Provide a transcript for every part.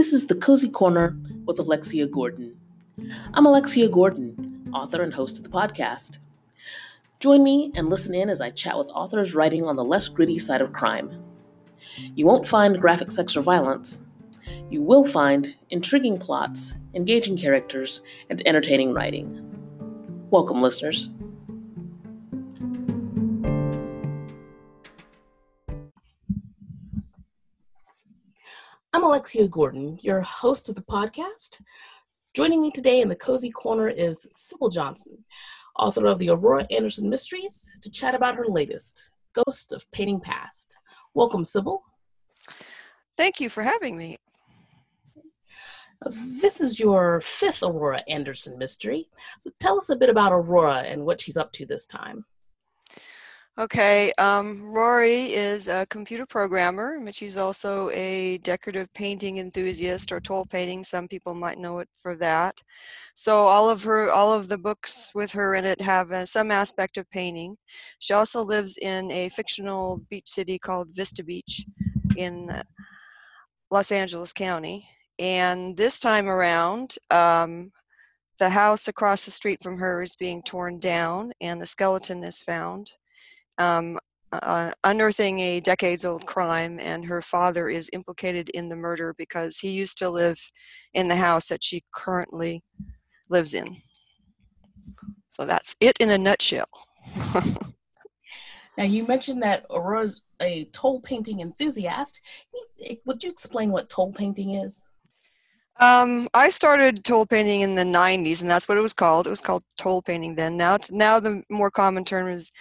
This is the Cozy Corner with Alexia Gordon. I'm Alexia Gordon, author and host of the podcast. Join me and listen in as I chat with authors writing on the less gritty side of crime. You won't find graphic sex or violence. You will find intriguing plots, engaging characters, and entertaining writing. Welcome, listeners. I'm Alexia Gordon, your host of the podcast. Joining me today in the Cozy Corner is Sybil Johnson, author of the Aurora Anderson Mysteries, to chat about her latest, Ghost of Painting Past. Welcome, Sybil. Thank you for having me. This is your fifth Aurora Anderson mystery. So tell us a bit about Aurora and what she's up to this time. Okay, um, Rory is a computer programmer, but she's also a decorative painting enthusiast or tole painting. Some people might know it for that. So all of her, all of the books with her in it have uh, some aspect of painting. She also lives in a fictional beach city called Vista Beach in Los Angeles County. And this time around, um, the house across the street from her is being torn down, and the skeleton is found um, uh, unearthing a decades old crime, and her father is implicated in the murder because he used to live in the house that she currently lives in. So that's it in a nutshell. now, you mentioned that Aurora's a tole painting enthusiast. Would you explain what tole painting is? Um, I started tole painting in the 90s, and that's what it was called. It was called tole painting then. Now, now the more common term is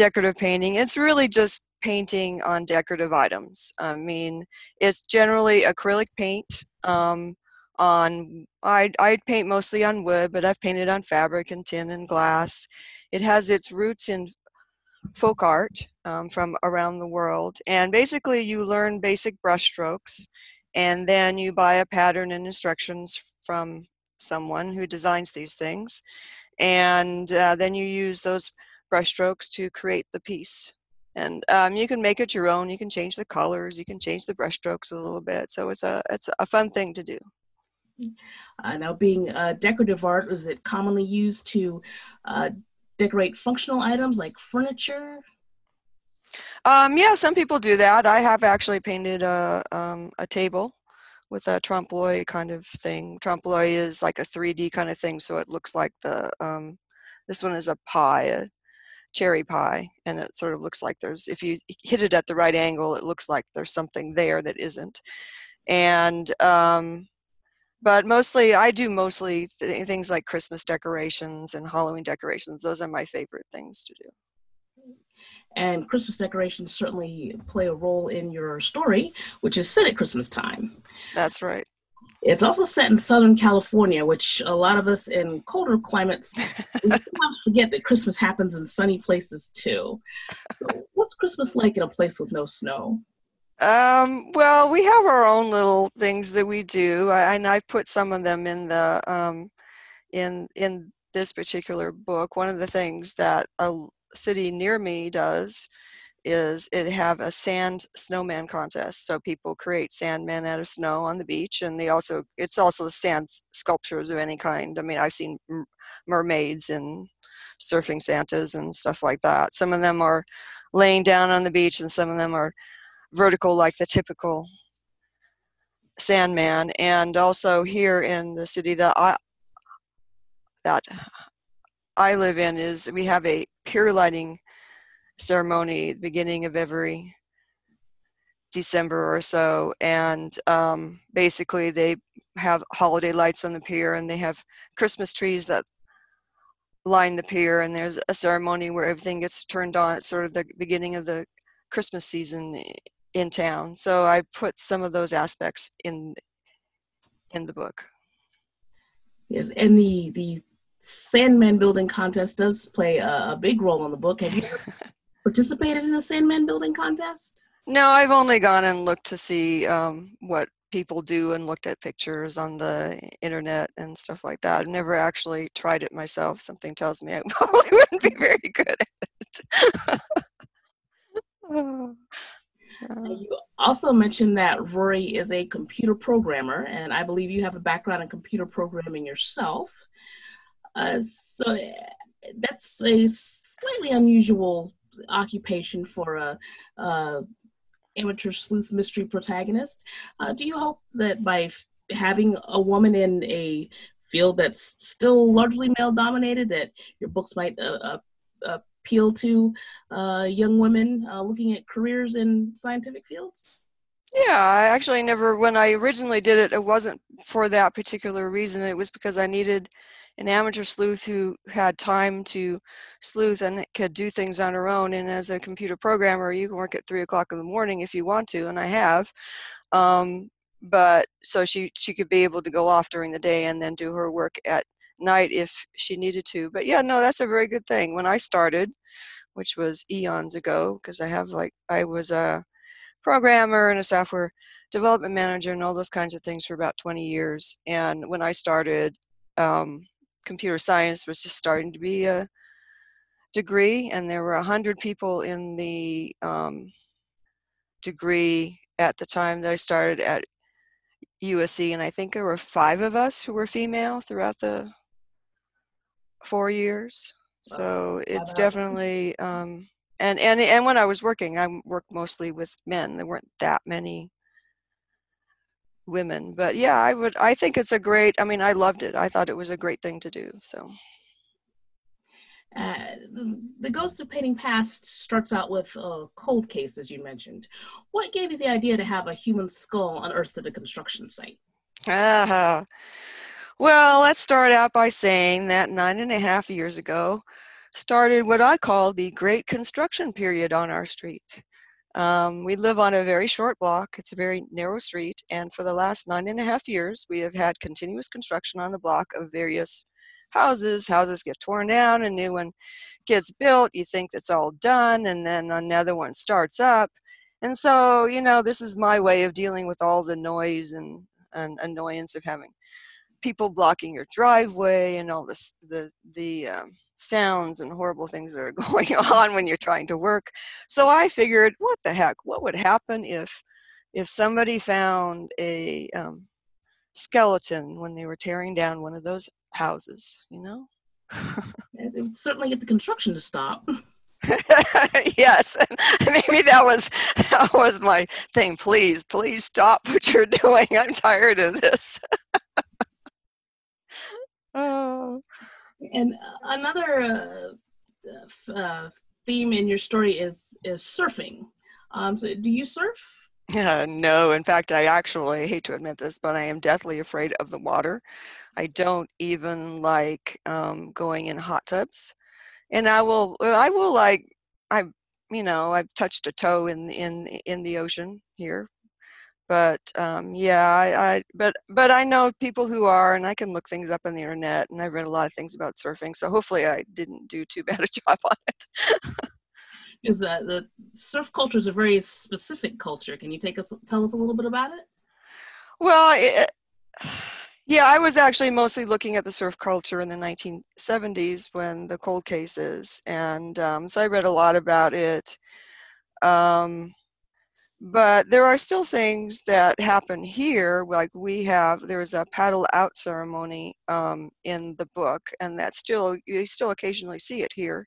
decorative painting. It's really just painting on decorative items. I mean, it's generally acrylic paint. Um, on I I paint mostly on wood, but I've painted on fabric and tin and glass. It has its roots in folk art um, from around the world, and basically you learn basic brushstrokes, and then you buy a pattern and instructions from someone who designs these things, and uh, then you use those brushstrokes to create the piece. And um, you can make it your own. You can change the colors. You can change the brushstrokes a little bit. So it's a it's a fun thing to do. Uh, now, being uh, decorative art, is it commonly used to uh, decorate functional items like furniture? Um, yeah, some people do that. I have actually painted a um, a table with a trompe l'oeil kind of thing. Trompe l'oeil is like a 3D kind of thing, so it looks like the um, this one is a pie, a cherry pie and it sort of looks like there's if you hit it at the right angle it looks like there's something there that isn't and um, but mostly i do mostly th- things like christmas decorations and halloween decorations those are my favorite things to do and Christmas decorations certainly play a role in your story, which is set at Christmas time. That's right. It's also set in Southern California, which a lot of us in colder climates we sometimes forget that Christmas happens in sunny places too. So what's Christmas like in a place with no snow? Um, well, we have our own little things that we do, I, and I've put some of them in the um, in in this particular book. One of the things that a city near me does is it have a sand snowman contest so people create sandmen out of snow on the beach and they also it's also sand sculptures of any kind. I mean i've seen mermaids and surfing santas and stuff like that. Some of them are laying down on the beach and some of them are vertical like the typical sandman. And also here in the city that i that i live in is we have a pier lighting ceremony the beginning of every December or so, and um, basically they have holiday lights on the pier, and they have Christmas trees that line the pier, and there's a ceremony where everything gets turned on. It's sort of the beginning of the Christmas season in town. So I put some of those aspects in in the book. Yes, and the the Sandman building contest does play a, a big role in the book. Have you participated in a Sandman building contest? No, I've only gone and looked to see um, what people do and looked at pictures on the internet and stuff like that. I've never actually tried it myself. Something tells me I probably wouldn't be very good at it. you also mentioned that Rory is a computer programmer, and I believe you have a background in computer programming yourself. Uh, so that's a slightly unusual occupation for a, a amateur sleuth mystery protagonist. Uh, do you hope that by f- having a woman in a field that's still largely male dominated, that your books might uh, uh, appeal to uh, young women uh, looking at careers in scientific fields? Yeah, I actually never, when I originally did it, it wasn't for that particular reason. It was because I needed an amateur sleuth who had time to sleuth and could do things on her own. And as a computer programmer, you can work at three o'clock in the morning if you want to, and I have. Um, but so she she could be able to go off during the day and then do her work at night if she needed to. But yeah, no, that's a very good thing. When I started, which was eons ago, because I have like I was a programmer and a software development manager and all those kinds of things for about 20 years. And when I started, um, computer science was just starting to be a degree, and there were a hundred people in the um, degree at the time that I started at USC, and I think there were five of us who were female throughout the four years. So it's definitely um, and and and when I was working, I worked mostly with men. There weren't that many women but yeah i would i think it's a great i mean i loved it i thought it was a great thing to do so uh, the, the, Ghost of Painting Past starts out with a cold case, as you mentioned. What gave you the idea to have a human skull unearthed at a construction site? Uh, well, let's start out by saying that nine and a half years ago started what I call the Great Construction Period on our street. Um, we live on a very short block. It's a very narrow street, and for the last nine and a half years, we have had continuous construction on the block of various houses. Houses get torn down, a new one gets built. You think it's all done, and then another one starts up. And so, you know, this is my way of dealing with all the noise and, and annoyance of having people blocking your driveway and all this the the um, sounds and horrible things that are going on when you're trying to work. So I figured, what the heck? What would happen if if somebody found a um, skeleton when they were tearing down one of those houses? You know. it would certainly get the construction to stop. yes, maybe that was that was my thing. Please, please stop what you're doing. I'm tired of this. oh. And another uh, uh, theme in your story is is surfing. Um, so, do you surf? Uh, no, in fact, I actually hate to admit this, but I am deathly afraid of the water. I don't even like um, going in hot tubs, and I will. I will like. I, you know, I've touched a toe in in in the ocean here but um, yeah, I, I, but but I know people who are, and I can look things up on the internet, and I've read a lot of things about surfing. So hopefully, I didn't do too bad a job on it. is that the surf culture is a very specific culture? Can you take us tell us a little bit about it? Well, it, yeah, I was actually mostly looking at the surf culture in the 1970s when the cold cases, and um, so I read a lot about it. Um, but there are still things that happen here like we have there's a paddle out ceremony um, in the book and that still you still occasionally see it here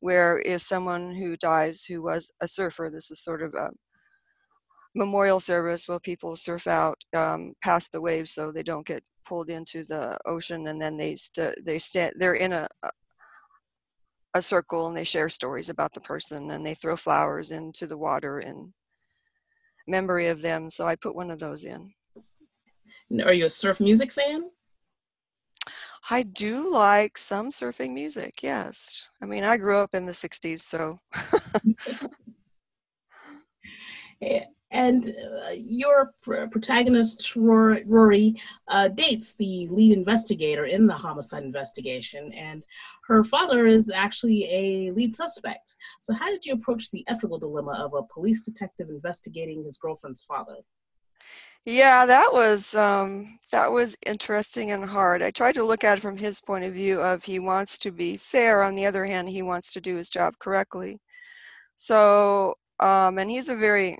where if someone who dies who was a surfer this is sort of a memorial service where people surf out um, past the waves so they don't get pulled into the ocean and then they st- they stand they're in a a circle and they share stories about the person and they throw flowers into the water and memory of them. So I put one of those in. Are you a surf music fan? I do like some surfing music, yes. I mean, I grew up in the 60s, so. Eh, And uh, your pr- protagonist, Rory, uh, dates the lead investigator in the homicide investigation, and her father is actually a lead suspect. So, how did you approach the ethical dilemma of a police detective investigating his girlfriend's father? Yeah, that was um, that was interesting and hard. I tried to look at it from his point of view of he wants to be fair. On the other hand, he wants to do his job correctly. So, um, and he's a very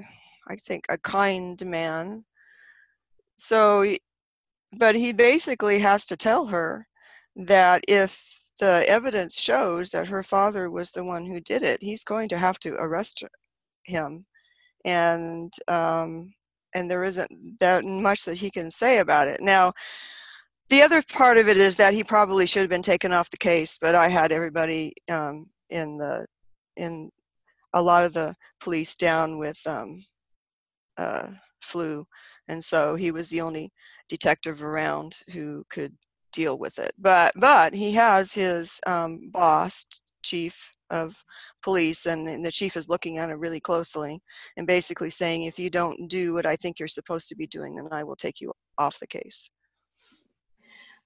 I think, a kind man. So, but he basically has to tell her that if the evidence shows that her father was the one who did it, he's going to have to arrest him. And um, and there isn't that much that he can say about it. Now, the other part of it is that he probably should have been taken off the case, but I had everybody um, in the in a lot of the police down with um, uh, flu, and so he was the only detective around who could deal with it. But but he has his um, boss, chief of police, and, and the chief is looking at it really closely and basically saying, if you don't do what I think you're supposed to be doing, then I will take you off the case.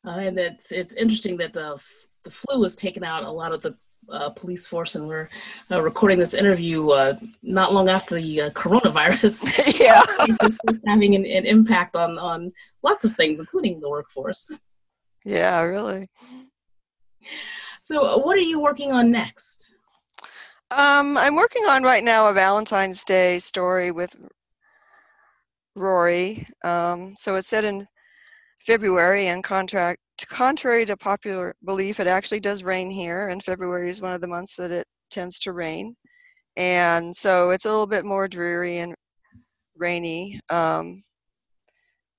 Uh, and it's it's interesting that the the flu has taken out a lot of the uh, police force, and we're uh, recording this interview uh, not long after the uh, coronavirus. yeah, it's having an, an, impact on on lots of things, including the workforce. Yeah, really. So, uh, what are you working on next? Um, I'm working on right now a Valentine's Day story with Rory. Um, so it's set in February, and contract, contrary to popular belief, it actually does rain here, and February is one of the months that it tends to rain. And so it's a little bit more dreary and rainy. Um,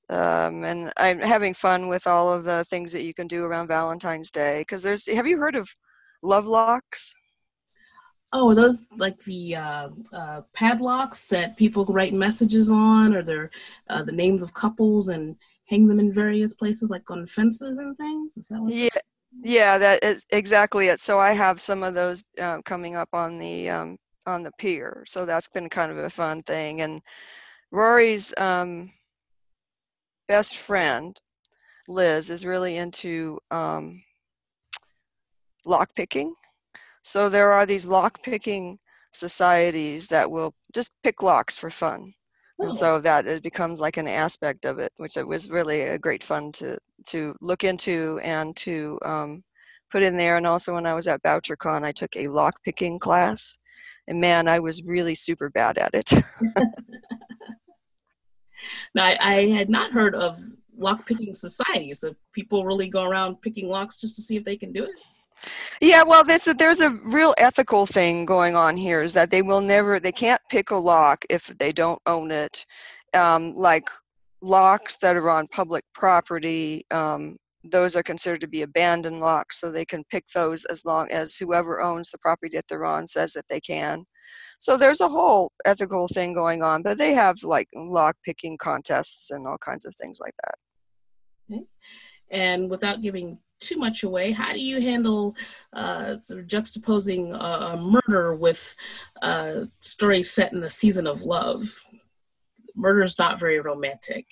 um, and I'm having fun with all of the things that you can do around Valentine's Day. Because there's, have you heard of love locks? Oh, those like the uh, uh, padlocks that people write messages on, or uh, the names of couples and hang them in various places, like on fences and things? Is that what yeah, yeah, that is exactly it. So I have some of those uh, coming up on the um, on the pier. So that's been kind of a fun thing. And Rory's um, best friend, Liz, is really into um, lock picking so there are these lock picking societies that will just pick locks for fun. Oh. And so that it becomes like an aspect of it, which it was really a great fun to to look into and to um, put in there. And also when I was at BoucherCon, I took a lock picking class, and man, I was really super bad at it. now, I, I had not heard of lock picking societies. So people really go around picking locks just to see if they can do it. Yeah, well, there's a, there's a real ethical thing going on here. Is that they will never, they can't pick a lock if they don't own it. Um, like locks that are on public property, um, those are considered to be abandoned locks, so they can pick those as long as whoever owns the property that they're on says that they can. So there's a whole ethical thing going on, but they have like lock picking contests and all kinds of things like that. Okay. And without giving too much away, how do you handle uh, sort of juxtaposing a, murder with a story set in the season of love? Murder is not very romantic.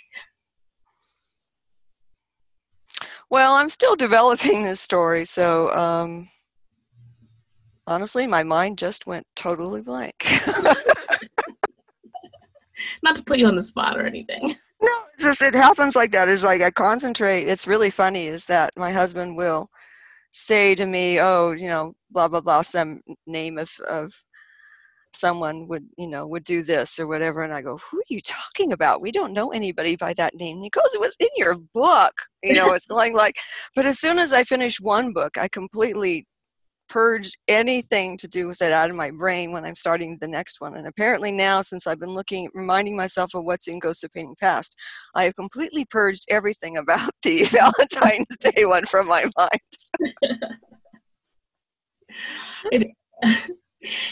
Well, I'm still developing this story, so um, honestly, my mind just went totally blank. not to put you on the spot or anything. No, it's just it happens like that. It's like I concentrate. It's really funny. Is that my husband will say to me, "Oh, you know, blah blah blah," some name of of someone would you know would do this or whatever and i go who are you talking about we don't know anybody by that name and he goes it was in your book you know it's going like but as soon as i finish one book i completely purge anything to do with it out of my brain when I'm starting the next one. And apparently now, since I've been looking, reminding myself of what's in Ghosts of Painting Past, I have completely purged everything about the Valentine's Day one from my mind.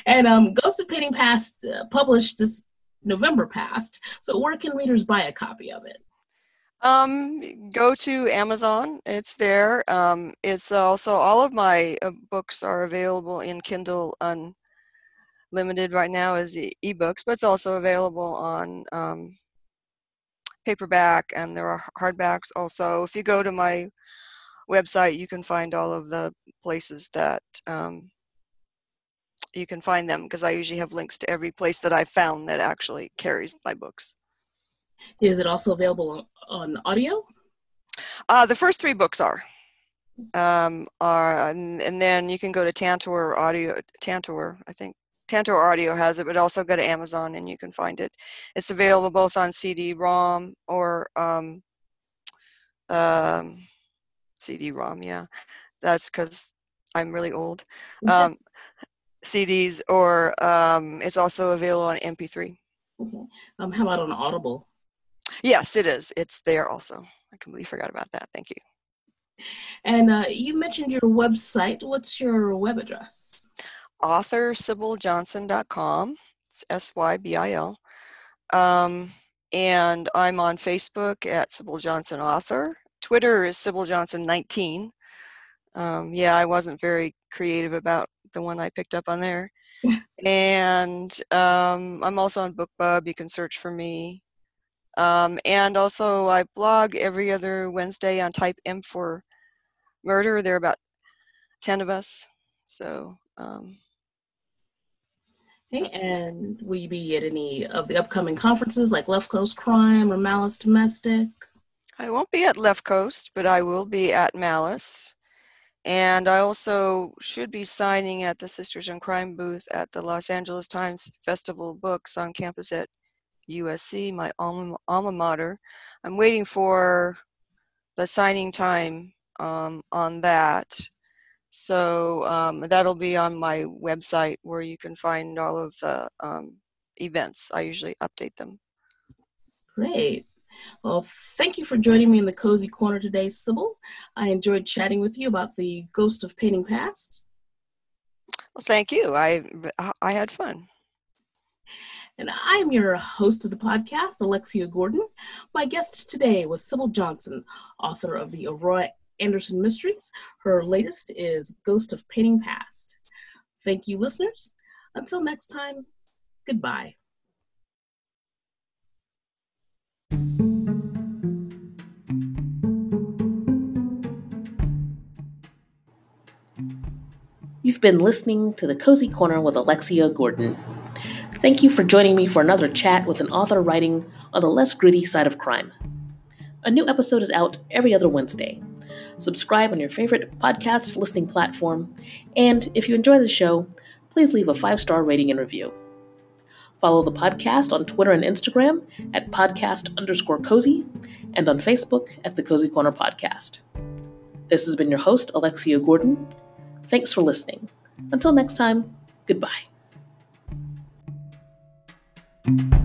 and um, Ghost of Painting Past uh, published this November past. So where can readers buy a copy of it? Um, go to Amazon. It's there. Um, it's also all of my uh, books are available in Kindle Unlimited right now as e- ebooks, but it's also available on um, paperback and there are hardbacks also. If you go to my website, you can find all of the places that um, you can find them because I usually have links to every place that I've found that actually carries my books. Is it also available on, on audio? Uh, the first three books are. Um, are and, and, then you can go to Tantor Audio, Tantor, I think Tantor Audio has it, but also go to Amazon and you can find it. It's available both on CD-ROM or um, um, CD-ROM. Yeah, that's because I'm really old. Um, CDs, or um, it's also available on MP3. Okay. Um, how about on Audible? Yes, it is. It's there also. I completely forgot about that. Thank you. And uh, you mentioned your website. What's your web address? AuthorSybilJohnson.com. It's S Y B I L. Um, and I'm on Facebook at Sybil Johnson Author. Twitter is Sybil Johnson 19. Um, yeah, I wasn't very creative about the one I picked up on there. and um, I'm also on BookBub. You can search for me. Um, and also, I blog every other Wednesday on Type M for Murder. There are about 10 of us. So, um, Hey, and will you be at any of the upcoming conferences like Left Coast Crime or Malice Domestic? I won't be at Left Coast, but I will be at Malice. And I also should be signing at the Sisters in Crime booth at the Los Angeles Times Festival Books on campus at USC, my alma, alma mater. I'm waiting for the signing time um, on that. So um, that'll be on my website where you can find all of the um, events. I usually update them. Great. Well, thank you for joining me in the Cozy Corner today, Sybil. I enjoyed chatting with you about the Ghost of Painting Past. Well, thank you. I, I had fun. And I am your host of the podcast, Alexia Gordon. My guest today was Sybil Johnson, author of the Aurora Anderson Mysteries. Her latest is Ghost of Painting Past. Thank you, listeners. Until next time, goodbye. You've been listening to the Cozy Corner with Alexia Gordon. Thank you for joining me for another chat with an author writing on the less gritty side of crime. A new episode is out every other Wednesday. Subscribe on your favorite podcast listening platform, and if you enjoy the show, please leave a five star rating and review. Follow the podcast on Twitter and Instagram at podcast underscore cozy and on Facebook at the Cozy Corner Podcast. This has been your host, Alexia Gordon. Thanks for listening. Until next time, goodbye. Thank you.